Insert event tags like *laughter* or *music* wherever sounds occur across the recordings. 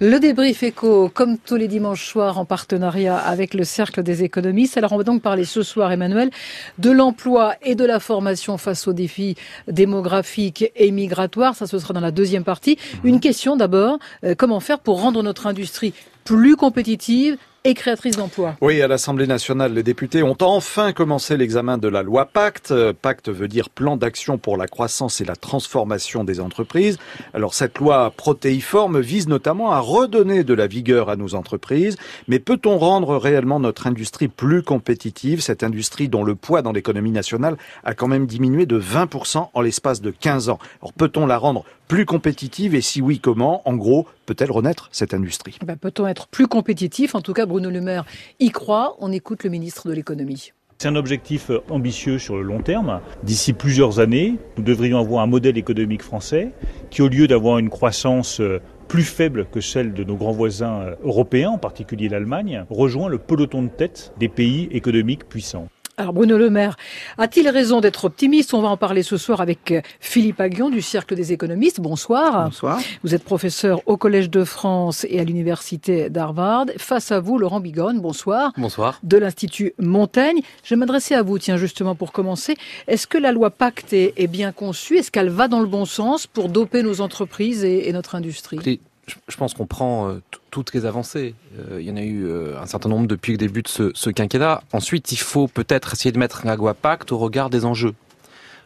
Le débrief éco, comme tous les dimanches soirs, en partenariat avec le Cercle des économistes. Alors, on va donc parler ce soir, Emmanuel, de l'emploi et de la formation face aux défis démographiques et migratoires. Ça, ce sera dans la deuxième partie. Une question d'abord, euh, comment faire pour rendre notre industrie plus compétitive et d'emplois. Oui, à l'Assemblée nationale, les députés ont enfin commencé l'examen de la loi Pacte. Pacte veut dire plan d'action pour la croissance et la transformation des entreprises. Alors cette loi protéiforme vise notamment à redonner de la vigueur à nos entreprises. Mais peut-on rendre réellement notre industrie plus compétitive, cette industrie dont le poids dans l'économie nationale a quand même diminué de 20% en l'espace de 15 ans Alors peut-on la rendre plus compétitive? Et si oui, comment? En gros, peut-elle renaître cette industrie? Ben, Peut-on être plus compétitif? En tout cas, Bruno Le Maire y croit. On écoute le ministre de l'économie. C'est un objectif ambitieux sur le long terme. D'ici plusieurs années, nous devrions avoir un modèle économique français qui, au lieu d'avoir une croissance euh, plus faible que celle de nos grands voisins euh, européens, en particulier l'Allemagne, rejoint le peloton de tête des pays économiques puissants. Alors Bruno Le Maire a-t-il raison d'être optimiste? On va en parler ce soir avec euh, Philippe Aguillon du Cercle des économistes. Bonsoir. Bonsoir. Vous êtes professeur au Collège de France et à l'Université d'Harvard. Face à vous, Laurent Bigonne, bonsoir. Bonsoir. De l'Institut Montaigne. Je vais m'adresser à vous, tiens, justement pour commencer. Est-ce que la loi Pacte est bien conçue? Est-ce qu'elle va dans le bon sens pour doper nos entreprises et, notre industrie? Je pense qu'on prend euh, toutes les avancées. Euh, il y en a eu euh, un certain nombre depuis le début de ce, quinquennat. Ensuite, il faut peut-être essayer de mettre un loi pacte au regard des enjeux.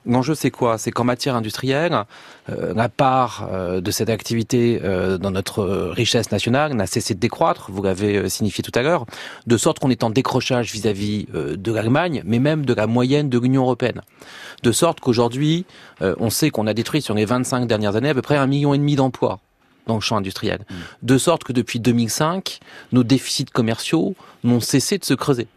L'enjeu, c'est quoi? C'est qu'en matière industrielle, la part de cette activité dans notre richesse nationale n'a cessé de décroître, vous l'avez signifié tout à l'heure, de sorte qu'on est en décrochage vis-à-vis de l'Allemagne, mais même de la moyenne de l'Union européenne. De sorte qu'aujourd'hui, on sait qu'on a détruit sur les 25 dernières années à peu près un million et demi d'emplois dans le champ industriel. De sorte que depuis 2005, nos déficits commerciaux n'ont cessé de se creuser.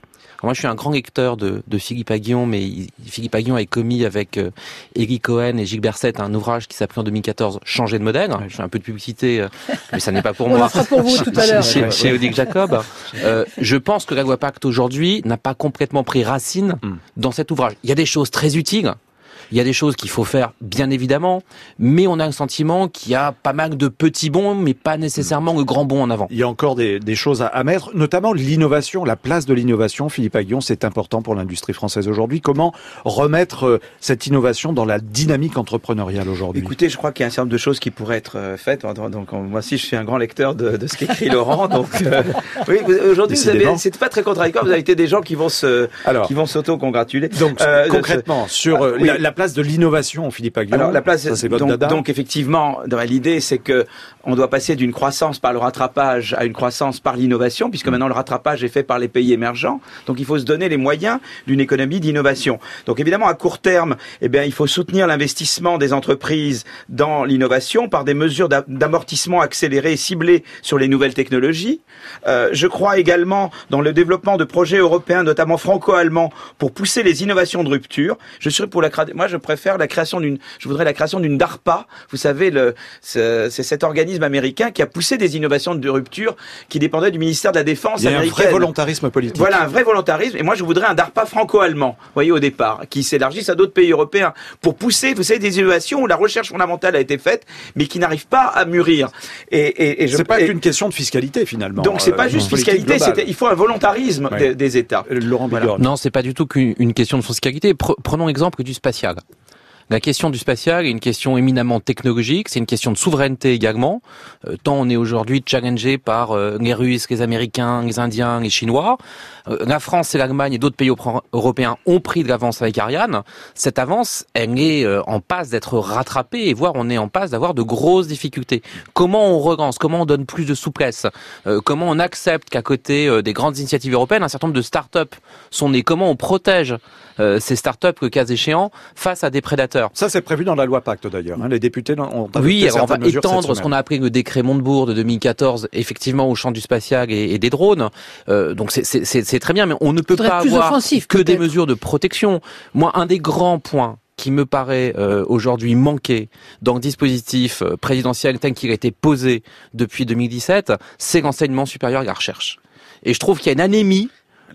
moi, je suis un grand lecteur de, Philippe Aguillon, mais Philippe Aguillon a commis avec euh, Eric Cohen et Gilles Berset un ouvrage qui s'appelait en 2014 Changer de modèle. Je fais un peu de publicité, euh, mais ça n'est pas pour *laughs* moi. On pour vous tout à l'heure. Chez, chez Jacob. Euh, je pense que la loi Pacte aujourd'hui n'a pas complètement pris racine mm. dans cet ouvrage. Il y a des choses très utiles il y a des choses qu'il faut faire, bien évidemment, mais on a le sentiment qu'il y a pas mal de petits bons, mais pas nécessairement le grand bond en avant. Il y a encore des, choses à, mettre, notamment l'innovation, la place de l'innovation. Philippe Aguillon, c'est important pour l'industrie française aujourd'hui. Comment remettre euh, cette innovation dans la dynamique entrepreneuriale aujourd'hui? Écoutez, je crois qu'il y a un certain nombre de choses qui pourraient être euh, faites. Donc, moi aussi, je suis un grand lecteur de, ce qu'écrit Laurent. *laughs* Donc, euh, oui, aujourd'hui, c'est pas très contradictoire. Vous avez été des gens qui vont se, qui vont s'auto-congratuler. Donc, concrètement, sur la place de l'innovation, Philippe Aguillon. Alors la place, ça, donc, donc effectivement, l'idée c'est que on doit passer d'une croissance par le rattrapage à une croissance par l'innovation, puisque maintenant le rattrapage est fait par les pays émergents. Donc il faut se donner les moyens d'une économie d'innovation. Donc évidemment, à court terme, eh bien, il faut soutenir l'investissement des entreprises dans l'innovation par des mesures d'amortissement accélérées et ciblées sur les nouvelles technologies. Euh, je crois également dans le développement de projets européens, notamment franco-allemands, pour pousser les innovations de rupture. Je suis pour la moi je préfère la création d'une, je voudrais la création d'une DARPA. Vous savez, le, c'est cet organisme américain qui a poussé des innovations de rupture qui dépendaient du ministère de la Défense Il y a un vrai volontarisme politique. Voilà, un vrai volontarisme. Et moi, je voudrais un DARPA franco-allemand, vous voyez, au départ, qui s'élargisse à d'autres pays européens pour pousser, vous savez, des innovations où la recherche fondamentale a été faite, mais qui n'arrivent pas à mûrir. Et, et, je... c'est pas qu'une question de fiscalité finalement. Donc c'est pas euh, juste fiscalité, il faut un volontarisme des, États. Laurent Non, c'est pas du tout qu'une question de fiscalité. Prenons l'exemple du spatial. La question du spatial est une question éminemment technologique, c'est une question de souveraineté également. Euh, tant on est aujourd'hui challengé par euh, les Russes, les Américains, les Indiens, les Chinois. Euh, la France et l'Allemagne et d'autres pays européens ont pris de l'avance avec Ariane. Cette avance, elle est en passe d'être rattrapée et voire on est en passe d'avoir de grosses difficultés. Comment on relance Comment on donne plus de souplesse? Comment on accepte qu'à côté des grandes initiatives européennes, un certain nombre de start-up sont nées? Comment on protège ces start-up, le cas échéant, face à des prédateurs? Ça, c'est prévu dans la loi Pacte d'ailleurs. Hein. Les députés ont Oui, on va étendre ce qu'on a appris le décret Montebourg de 2014, effectivement, au champ du spatial et, des drones. Euh, donc c'est très bien, mais on ne peut pas avoir que des mesures de protection. Moi, un des grands points qui me paraît euh, aujourd'hui manquer dans le dispositif euh, présidentiel tel qu'il a été posé depuis 2017, c'est l'enseignement supérieur et la recherche. Et je trouve qu'il y a une anémie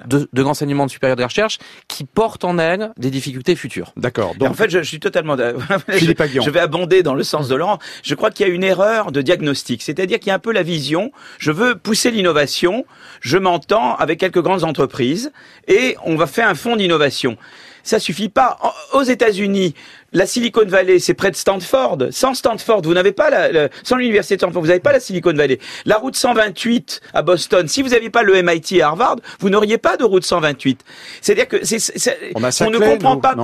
de, de l'enseignement supérieur de la recherche qui porte en elle des difficultés futures. D'accord. Donc, en fait, je, je suis totalement. *laughs* Philippe je, je vais abonder dans le sens de Laurent. Je crois qu'il y a une erreur de diagnostic, c'est-à-dire qu'il y a un peu la vision. Je veux pousser l'innovation. Je m'entends avec quelques grandes entreprises et on va faire un fonds d'innovation ça suffit pas. Aux États-Unis, la Silicon Valley, c'est près de Stanford. Sans Stanford, vous n'avez pas la, sans l'université de Stanford, vous n'avez pas la Silicon Valley. La route 128 à Boston, si vous n'aviez pas le MIT à Harvard, vous n'auriez pas de route 128. C'est-à-dire que c'est, on, ne comprend pas.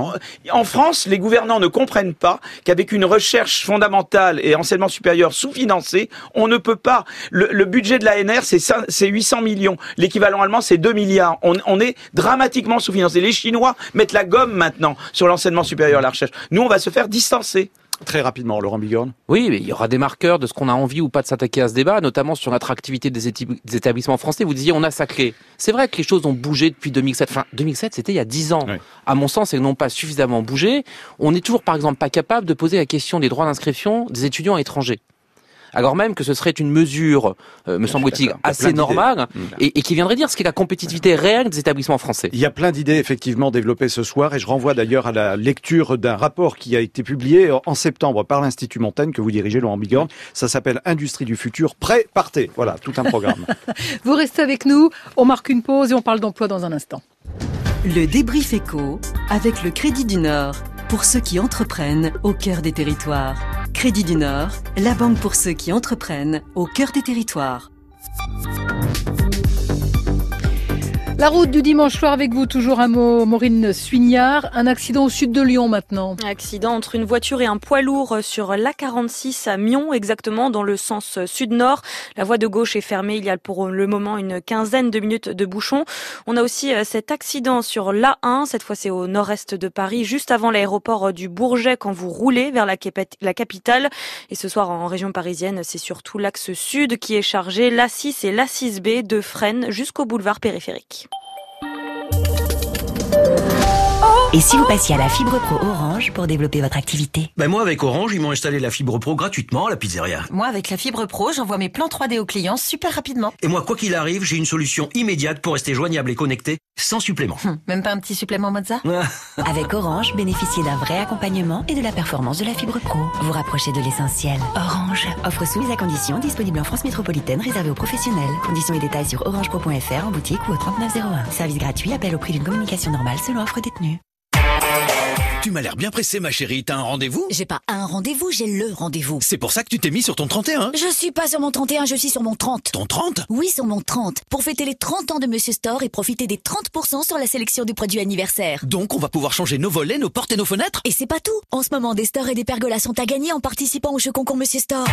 en France, les gouvernants ne comprennent pas qu'avec une recherche fondamentale et enseignement supérieur sous-financé, on ne peut pas. Le, budget de l'ANR, c'est c'est 800 millions. L'équivalent allemand, c'est 2 milliards. On, on est dramatiquement sous-financé. Les Chinois mettent la gomme maintenant sur l'enseignement supérieur et la recherche. Nous, on va se faire distancer. Très rapidement, Laurent Bigorne. Oui, mais il y aura des marqueurs de ce qu'on a envie ou pas de s'attaquer à ce débat, notamment sur l'attractivité des, établissements français. Vous disiez, on a sacré. C'est vrai que les choses ont bougé depuis 2007. Enfin, 2007, c'était il y a 10 ans. À mon sens, elles n'ont pas suffisamment bougé. On n'est toujours, par exemple, pas capable de poser la question des droits d'inscription des étudiants étrangers alors même que ce serait une mesure, euh, me semble-t-il, assez normale, mm. et, qui viendrait dire ce qu'est la compétitivité réelle des établissements français. Il y a plein d'idées effectivement développées ce soir, et je renvoie d'ailleurs à la lecture d'un rapport qui a été publié en septembre par l'Institut Montaigne, que vous dirigez, Laurent Bigorne. Ça s'appelle Industrie du futur, prêt, partez. Voilà, tout un programme. *laughs* vous restez avec nous, on marque une pause et on parle d'emploi dans un instant. Le débrief éco avec le Crédit du Nord pour ceux qui entreprennent au cœur des territoires. Crédit du Nord, la banque pour ceux qui entreprennent au cœur des territoires. La route du dimanche soir avec vous, toujours mot, Maureen Suignard. Un accident au sud de Lyon maintenant. Accident entre une voiture et un poids lourd sur l'A46 à Mion, exactement dans le sens sud-nord. La voie de gauche est fermée. Il y a pour le moment une quinzaine de minutes de bouchon. On a aussi euh, cet accident sur l'A1. Cette fois, c'est au nord-est de Paris, juste avant l'aéroport du Bourget quand vous roulez vers la, capitale. Et ce soir, en région parisienne, c'est surtout l'axe sud qui est chargé. L'A6 et l'A6B de Fresnes jusqu'au boulevard périphérique. Et si vous passiez à la fibre pro Orange pour développer votre activité Ben moi avec Orange, ils m'ont installé la fibre pro gratuitement à la pizzeria. Moi avec la fibre pro, j'envoie mes plans 3D aux clients super rapidement. Et moi quoi qu'il arrive, j'ai une solution immédiate pour rester joignable et connecté sans supplément. Hum, même pas un petit supplément Mozart *laughs* Avec Orange, bénéficiez d'un vrai accompagnement et de la performance de la fibre pro. Vous rapprochez de l'essentiel. Orange. Offre soumise à conditions, disponible en France métropolitaine, réservée aux professionnels. Conditions et détails sur orangepro.fr en boutique ou au 3901. Service gratuit, appel au prix d'une communication normale selon offre détenue. Tu m'as l'air bien pressée, ma chérie. T'as un rendez-vous? J'ai pas un rendez-vous, j'ai le rendez-vous. C'est pour ça que tu t'es mis sur ton 31 Je suis pas sur mon 31, je suis sur mon 30. Ton 30 Oui, sur mon 30. Pour fêter les 30 ans de Monsieur Store et profiter des 30% sur la sélection du produit anniversaire. Donc, on va pouvoir changer nos volets, nos portes et nos fenêtres? Et c'est pas tout. En ce moment, des stores et des pergolas sont à gagner en participant au jeu concours Monsieur Store.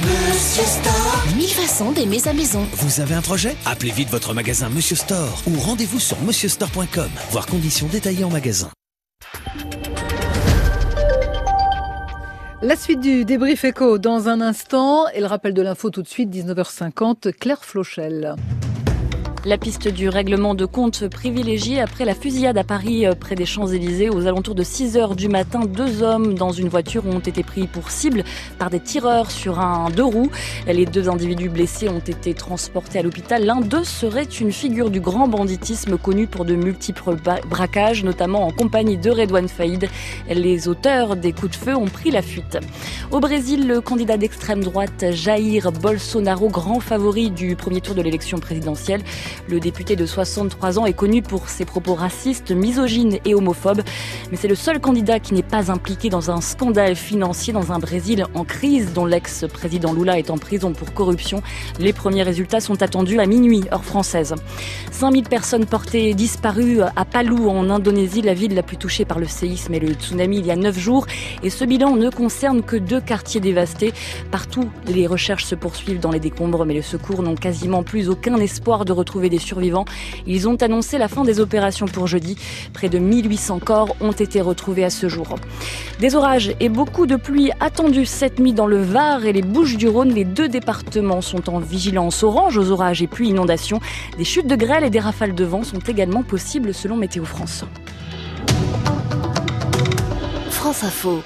Monsieur Store Mille façons d'aimer sa maison. Vous avez un projet? Appelez vite votre magasin Monsieur Store ou rendez-vous sur monsieurstore.com. Voir conditions détaillées en magasin. La suite du débrief éco dans un instant et le rappel de l'info tout de suite, 19h50, Claire Flochel. La piste du règlement de compte privilégiée après la fusillade à Paris euh, près des Champs-Élysées aux alentours de 6 heures du matin. Deux hommes dans une voiture ont été pris pour cible par des tireurs sur un deux roues. Les deux individus blessés ont été transportés à l'hôpital. L'un d'eux serait une figure du grand banditisme connu pour de multiples braquages, notamment en compagnie de Redouane Faïd. Les auteurs des coups de feu ont pris la fuite. Au Brésil, le candidat d'extrême droite Jair Bolsonaro, grand favori du premier tour de l'élection présidentielle, le député de 63 ans est connu pour ses propos racistes, misogynes et homophobes, mais c'est le seul candidat qui n'est pas impliqué dans un scandale financier dans un Brésil en crise dont l'ex-président Lula est en prison pour corruption. Les premiers résultats sont attendus à minuit, heure française. 5000 personnes portées disparues à Palu en Indonésie, la ville la plus touchée par le séisme et le tsunami il y a 9 jours. Et ce bilan ne concerne que deux quartiers dévastés. Partout, les recherches se poursuivent dans les décombres, mais les secours n'ont quasiment plus aucun espoir de retrouver des survivants. Ils ont annoncé la fin des opérations pour jeudi. Près de 1800 corps ont été retrouvés à ce jour. Des orages et beaucoup de pluie attendus cette nuit dans le Var et les Bouches-du-Rhône. Les deux départements sont en vigilance orange aux orages et pluies inondations. Des chutes de grêle et des rafales de vent sont également possibles selon Météo France. France Info.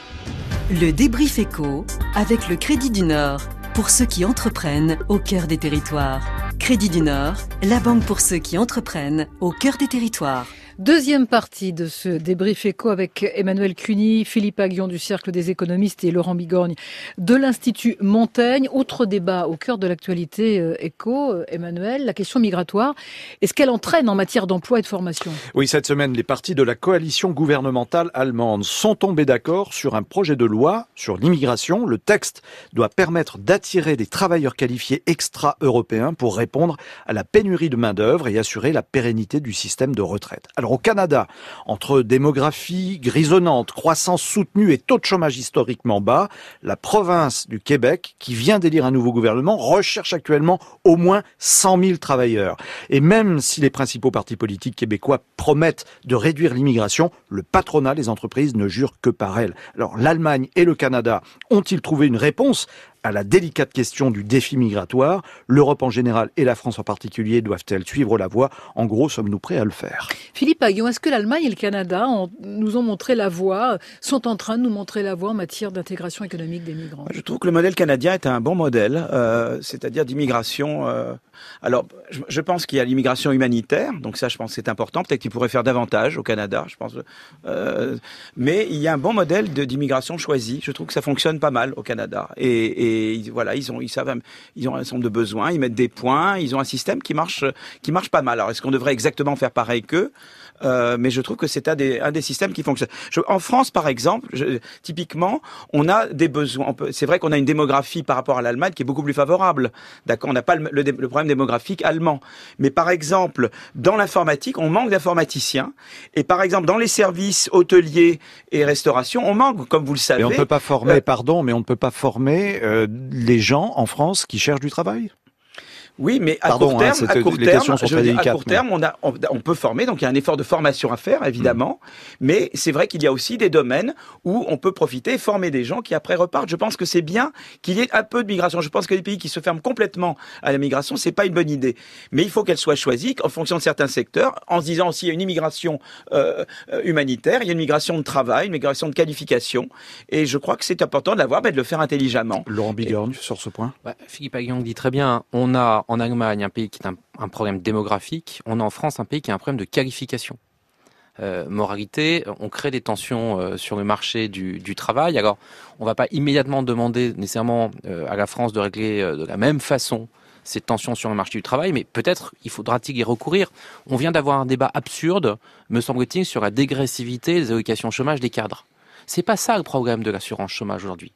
Le débrief éco avec le Crédit du Nord pour ceux qui entreprennent au cœur des territoires. Crédit du Nord, la banque pour ceux qui entreprennent au cœur des territoires. Deuxième partie de ce débrief éco avec Emmanuel Cuny, Philippe Aguillon du Cercle des économistes et Laurent Bigorgne de l'Institut Montaigne. Autre débat au cœur de l'actualité euh, éco, euh, Emmanuel, la question migratoire. Est-ce qu'elle entraîne en matière d'emploi et de formation? Oui, cette semaine, les partis de la coalition gouvernementale allemande sont tombés d'accord sur un projet de loi sur l'immigration. Le texte doit permettre d'attirer des travailleurs qualifiés extra-européens pour répondre à la pénurie de main-d'œuvre et assurer la pérennité du système de retraite au Canada, entre démographie grisonnante, croissance soutenue et taux de chômage historiquement bas, la province du Québec, qui vient d'élire un nouveau gouvernement, recherche actuellement au moins 100 000 travailleurs. Et même si les principaux partis politiques québécois promettent de réduire l'immigration, le patronat, les entreprises ne jurent que par elle. Alors l'Allemagne et le Canada ont-ils trouvé une réponse à la délicate question du défi migratoire. L'Europe en général et la France en particulier doivent-elles suivre la voie? En gros, sommes-nous prêts à le faire? Philippe Aguillon, est-ce que l'Allemagne et le Canada nous ont montré la voie, sont en train de nous montrer la voie en matière d'intégration économique des migrants? Je trouve que le modèle canadien est un bon modèle, euh, c'est-à-dire d'immigration. Euh, alors, je, pense qu'il y a l'immigration humanitaire, donc ça, je pense que c'est important. Peut-être qu'il pourrait faire davantage au Canada, je pense. Euh, mais il y a un bon modèle d'immigration choisie. Je trouve que ça fonctionne pas mal au Canada. Et, et voilà, ils ont, ils savent, ils ont un certain nombre de besoins, ils mettent des points, ils ont un système qui marche, qui marche pas mal. Alors, est-ce qu'on devrait exactement faire pareil qu'eux? Euh, mais je trouve que c'est un des, un des systèmes qui fonctionne. en France, par exemple, typiquement, on a des besoins. C'est vrai qu'on a une démographie par rapport à l'Allemagne qui est beaucoup plus favorable. D'accord, on n'a pas le, le, problème démographique allemand. Mais par exemple, dans l'informatique, on manque d'informaticiens. Et par exemple, dans les services hôteliers et restauration, on manque, comme vous le savez. Mais on ne peut pas former, euh, pardon, mais on ne peut pas former euh, les gens en France qui cherchent du travail? Oui, mais à court terme, à court terme, on, a, on, peut former, donc il y a un effort de formation à faire, évidemment. Mm. Mais c'est vrai qu'il y a aussi des domaines où on peut profiter et former des gens qui après repartent. Je pense que c'est bien qu'il y ait un peu de migration. Je pense que les pays qui se ferment complètement à la migration, c'est pas une bonne idée. Mais il faut qu'elle soit choisie en fonction de certains secteurs, en se disant s'il y a une immigration euh, euh, humanitaire, il y a une migration de travail, une migration de qualification. Et je crois que c'est important de l'avoir, mais de le faire intelligemment. Laurent Bigorgne, sur ce point. Bah, Philippe Aguillon dit très bien, on a en Allemagne, un pays qui est un, problème démographique, on a en France un pays qui a un problème de qualification. Euh, moralité, on crée des tensions euh, sur le marché du, travail. Alors, on ne va pas immédiatement demander nécessairement euh, à la France de régler de la même façon ces tensions sur le marché du travail, mais peut-être il faudra-t-il y recourir. On vient d'avoir un débat absurde, me semble-t-il, sur la dégressivité des allocations chômage des cadres. C'est pas ça le problème de l'assurance chômage aujourd'hui.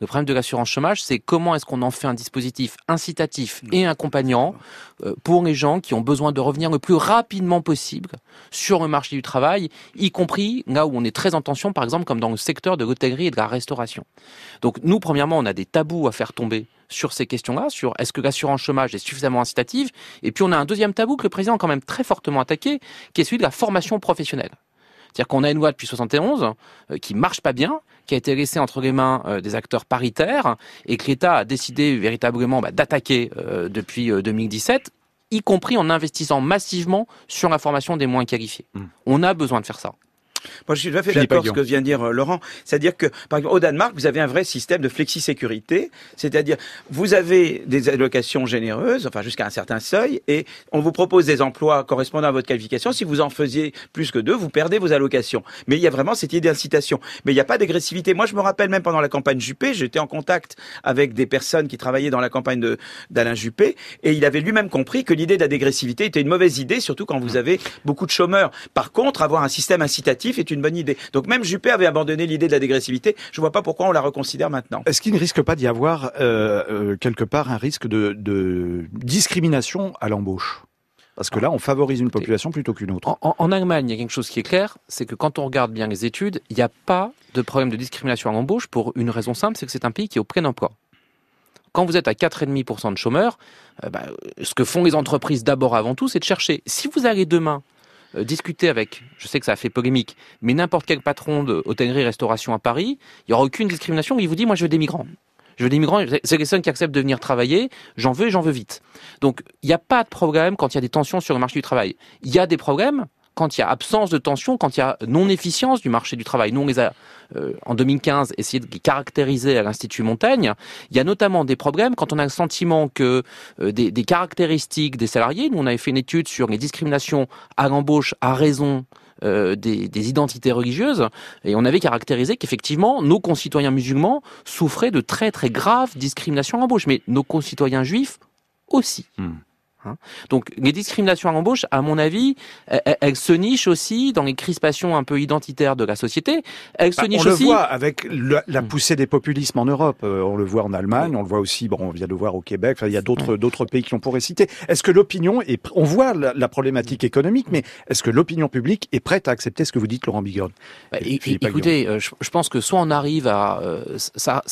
Le problème de l'assurance chômage, c'est comment est-ce qu'on en fait un dispositif incitatif et accompagnant euh, pour les gens qui ont besoin de revenir le plus rapidement possible sur le marché du travail, y compris là où on est très en tension, par exemple, comme dans le secteur de l'hôtellerie et de la restauration. Donc nous, premièrement, on a des tabous à faire tomber sur ces questions-là, sur est-ce que l'assurance chômage est suffisamment incitative, et puis on a un deuxième tabou que le président a quand même très fortement attaqué, qui est celui de la formation professionnelle. C'est-à-dire qu'on a une loi depuis 71 euh, qui marche pas bien, qui a été laissée entre les mains euh, des acteurs paritaires et que l'État a décidé véritablement bah, d'attaquer euh, depuis 2017 y compris en investissant massivement sur la formation des moins qualifiés. Mmh. On a besoin de faire ça. Moi, je suis tout à fait d'accord avec ce que vient de dire euh, Laurent. C'est-à-dire que, par exemple, au Danemark, vous avez un vrai système de flexi-sécurité. C'est-à-dire, vous avez des allocations généreuses, enfin, jusqu'à un certain seuil, et on vous propose des emplois correspondant à votre qualification. Si vous en faisiez plus que deux, vous perdez vos allocations. Mais il y a vraiment cette idée d'incitation. Mais il n'y a pas d'agressivité. Moi, je me rappelle même pendant la campagne Juppé, j'étais en contact avec des personnes qui travaillaient dans la campagne d'Alain Juppé, et il avait lui-même compris que l'idée de la dégressivité était une mauvaise idée, surtout quand vous avez beaucoup de chômeurs. Par contre, avoir un système incitatif, est une bonne idée. Donc même Juppé avait abandonné l'idée de la dégressivité. Je ne vois pas pourquoi on la reconsidère maintenant. Est-ce qu'il ne risque pas d'y avoir euh, euh, quelque part un risque de, discrimination à l'embauche? Parce que là, on favorise une population plutôt qu'une autre. En, Allemagne, il y a quelque chose qui est clair, c'est que quand on regarde bien les études, il n'y a pas de problème de discrimination à l'embauche pour une raison simple, c'est que c'est un pays qui est au plein emploi. Quand vous êtes à 4,5% de chômeurs, euh, bah, ce que font les entreprises d'abord avant tout, c'est de chercher. Si vous allez demain euh, discuter avec, je sais que ça a fait polémique, mais n'importe quel patron d'hôtellerie-restauration à Paris, il n'y aura aucune discrimination, il vous dit, moi je veux des migrants. Je veux des migrants, c'est les seuls qui acceptent de venir travailler, j'en veux et j'en veux vite. Donc il n'y a pas de problème quand il y a des tensions sur le marché du travail. Il y a des problèmes quand il y a absence de tension, quand il y a non-efficience du marché du travail. Nous, on les a, euh, en 2015, essayé de caractériser à l'Institut Montaigne. Il y a notamment des problèmes quand on a le sentiment que euh, des, caractéristiques des salariés, nous on avait fait une étude sur les discriminations à l'embauche à raison euh, des, des, identités religieuses, et on avait caractérisé qu'effectivement, nos concitoyens musulmans souffraient de très très graves discriminations à l'embauche, mais nos concitoyens juifs aussi. Hmm. Hein. Donc les discriminations à l'embauche, à mon avis, elles, se nichent aussi dans les crispations un peu identitaires de la société. Elles bah, se nichent on aussi. le voit avec la, poussée des populismes en Europe. Euh, on le voit en Allemagne, on le voit aussi. Bon, on vient de le voir au Québec. Enfin, il y a d'autres d'autres pays qui on pourrait citer. Est-ce que l'opinion est On voit la, problématique économique, mais est-ce que l'opinion publique est prête à accepter ce que vous dites, Laurent Bigon bah, Écoutez, euh, je, pense que soit on arrive à euh, ça,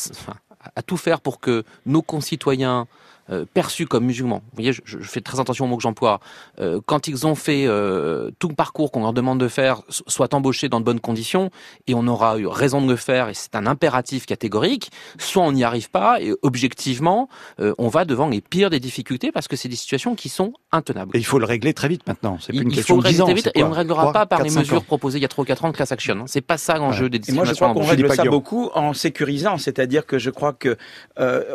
à tout faire pour que nos concitoyens euh, perçus comme musulmans. Vous voyez, je, je, fais très attention aux mots que j'emploie. Euh, quand ils ont fait euh, tout le parcours qu'on leur demande de faire, soit embauchés dans de bonnes conditions, et on aura eu raison de le faire, et c'est un impératif catégorique, soit on n'y arrive pas, et objectivement, on va devant les pires des difficultés, parce que c'est des situations qui sont intenables. Et il faut le régler très vite maintenant. C'est plus une il question faut le régler très vite, et on ne réglera 3, pas par 4, les mesures ans. proposées il y a 3 ou 4 ans de class action. Hein. C'est pas ça l'enjeu ouais. des discriminations. Et moi, je crois qu'on règle ça beaucoup en sécurisant, c'est-à-dire que je crois que,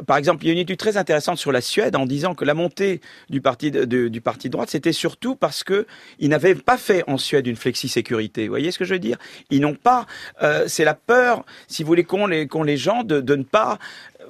par exemple, il y a une étude très intéressante sur la Suède en disant que la montée du parti du parti de droite, c'était surtout parce que ils n'avaient pas fait en Suède une flexi-sécurité. Vous voyez ce que je veux dire? Ils n'ont pas. Euh, c'est la peur, si vous voulez, qu'ont les, les gens de ne pas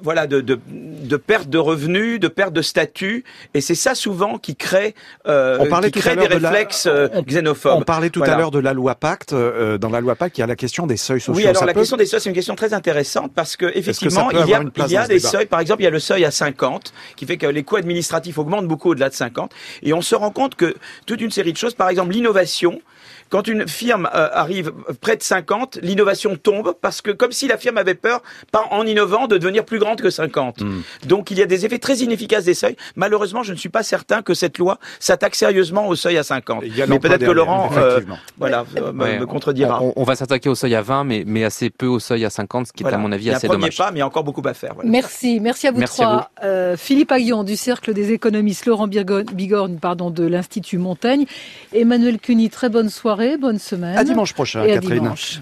voilà, de, de, de, perte de revenus, de perte de statut, et c'est ça souvent qui crée, euh, on parlait qui crée des réflexes de la... on, xénophobes. On parlait tout voilà. à l'heure de la loi Pacte. Euh, dans la loi Pacte, il y a la question des seuils sociaux. Oui, alors ça la peut... question des seuils, c'est une question très intéressante parce que effectivement, il y a, il y a des seuils. Par exemple, il y a le seuil à 50 qui fait que les coûts administratifs augmentent beaucoup au-delà de 50, et on se rend compte que toute une série de choses, par exemple l'innovation. Quand une firme euh, arrive près de 50, l'innovation tombe parce que comme si la firme avait peur, pas en innovant, de devenir plus grande que 50. Mm. Donc il y a des effets très inefficaces des seuils. Malheureusement, je ne suis pas certain que cette loi s'attaque sérieusement au seuil à 50. Mais peut-être que Laurent, euh, voilà, euh, ouais, me contredira. On, on va s'attaquer au seuil à 20, mais, mais assez peu au seuil à 50, ce qui voilà. est à mon avis il y a assez un premier dommage. pas, mais il y a encore beaucoup à faire. Voilà. Merci, merci à vous Merci trois. à vous. Euh, Philippe Aguillon du Cercle des économistes, Laurent Bigorne, pardon, de l'Institut Montaigne, Emmanuel Cuny, très bonne soirée, bonne semaine. À dimanche prochain, et à Catherine. dimanche.